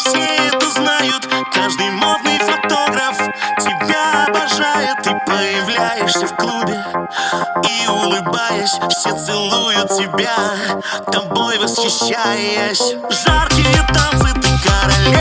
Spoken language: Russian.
все это знают. Каждый модный фотограф тебя обожает. Ты появляешься в клубе и улыбаясь Все целуют тебя, тобой восхищаясь. Жаркие танцы, ты королева.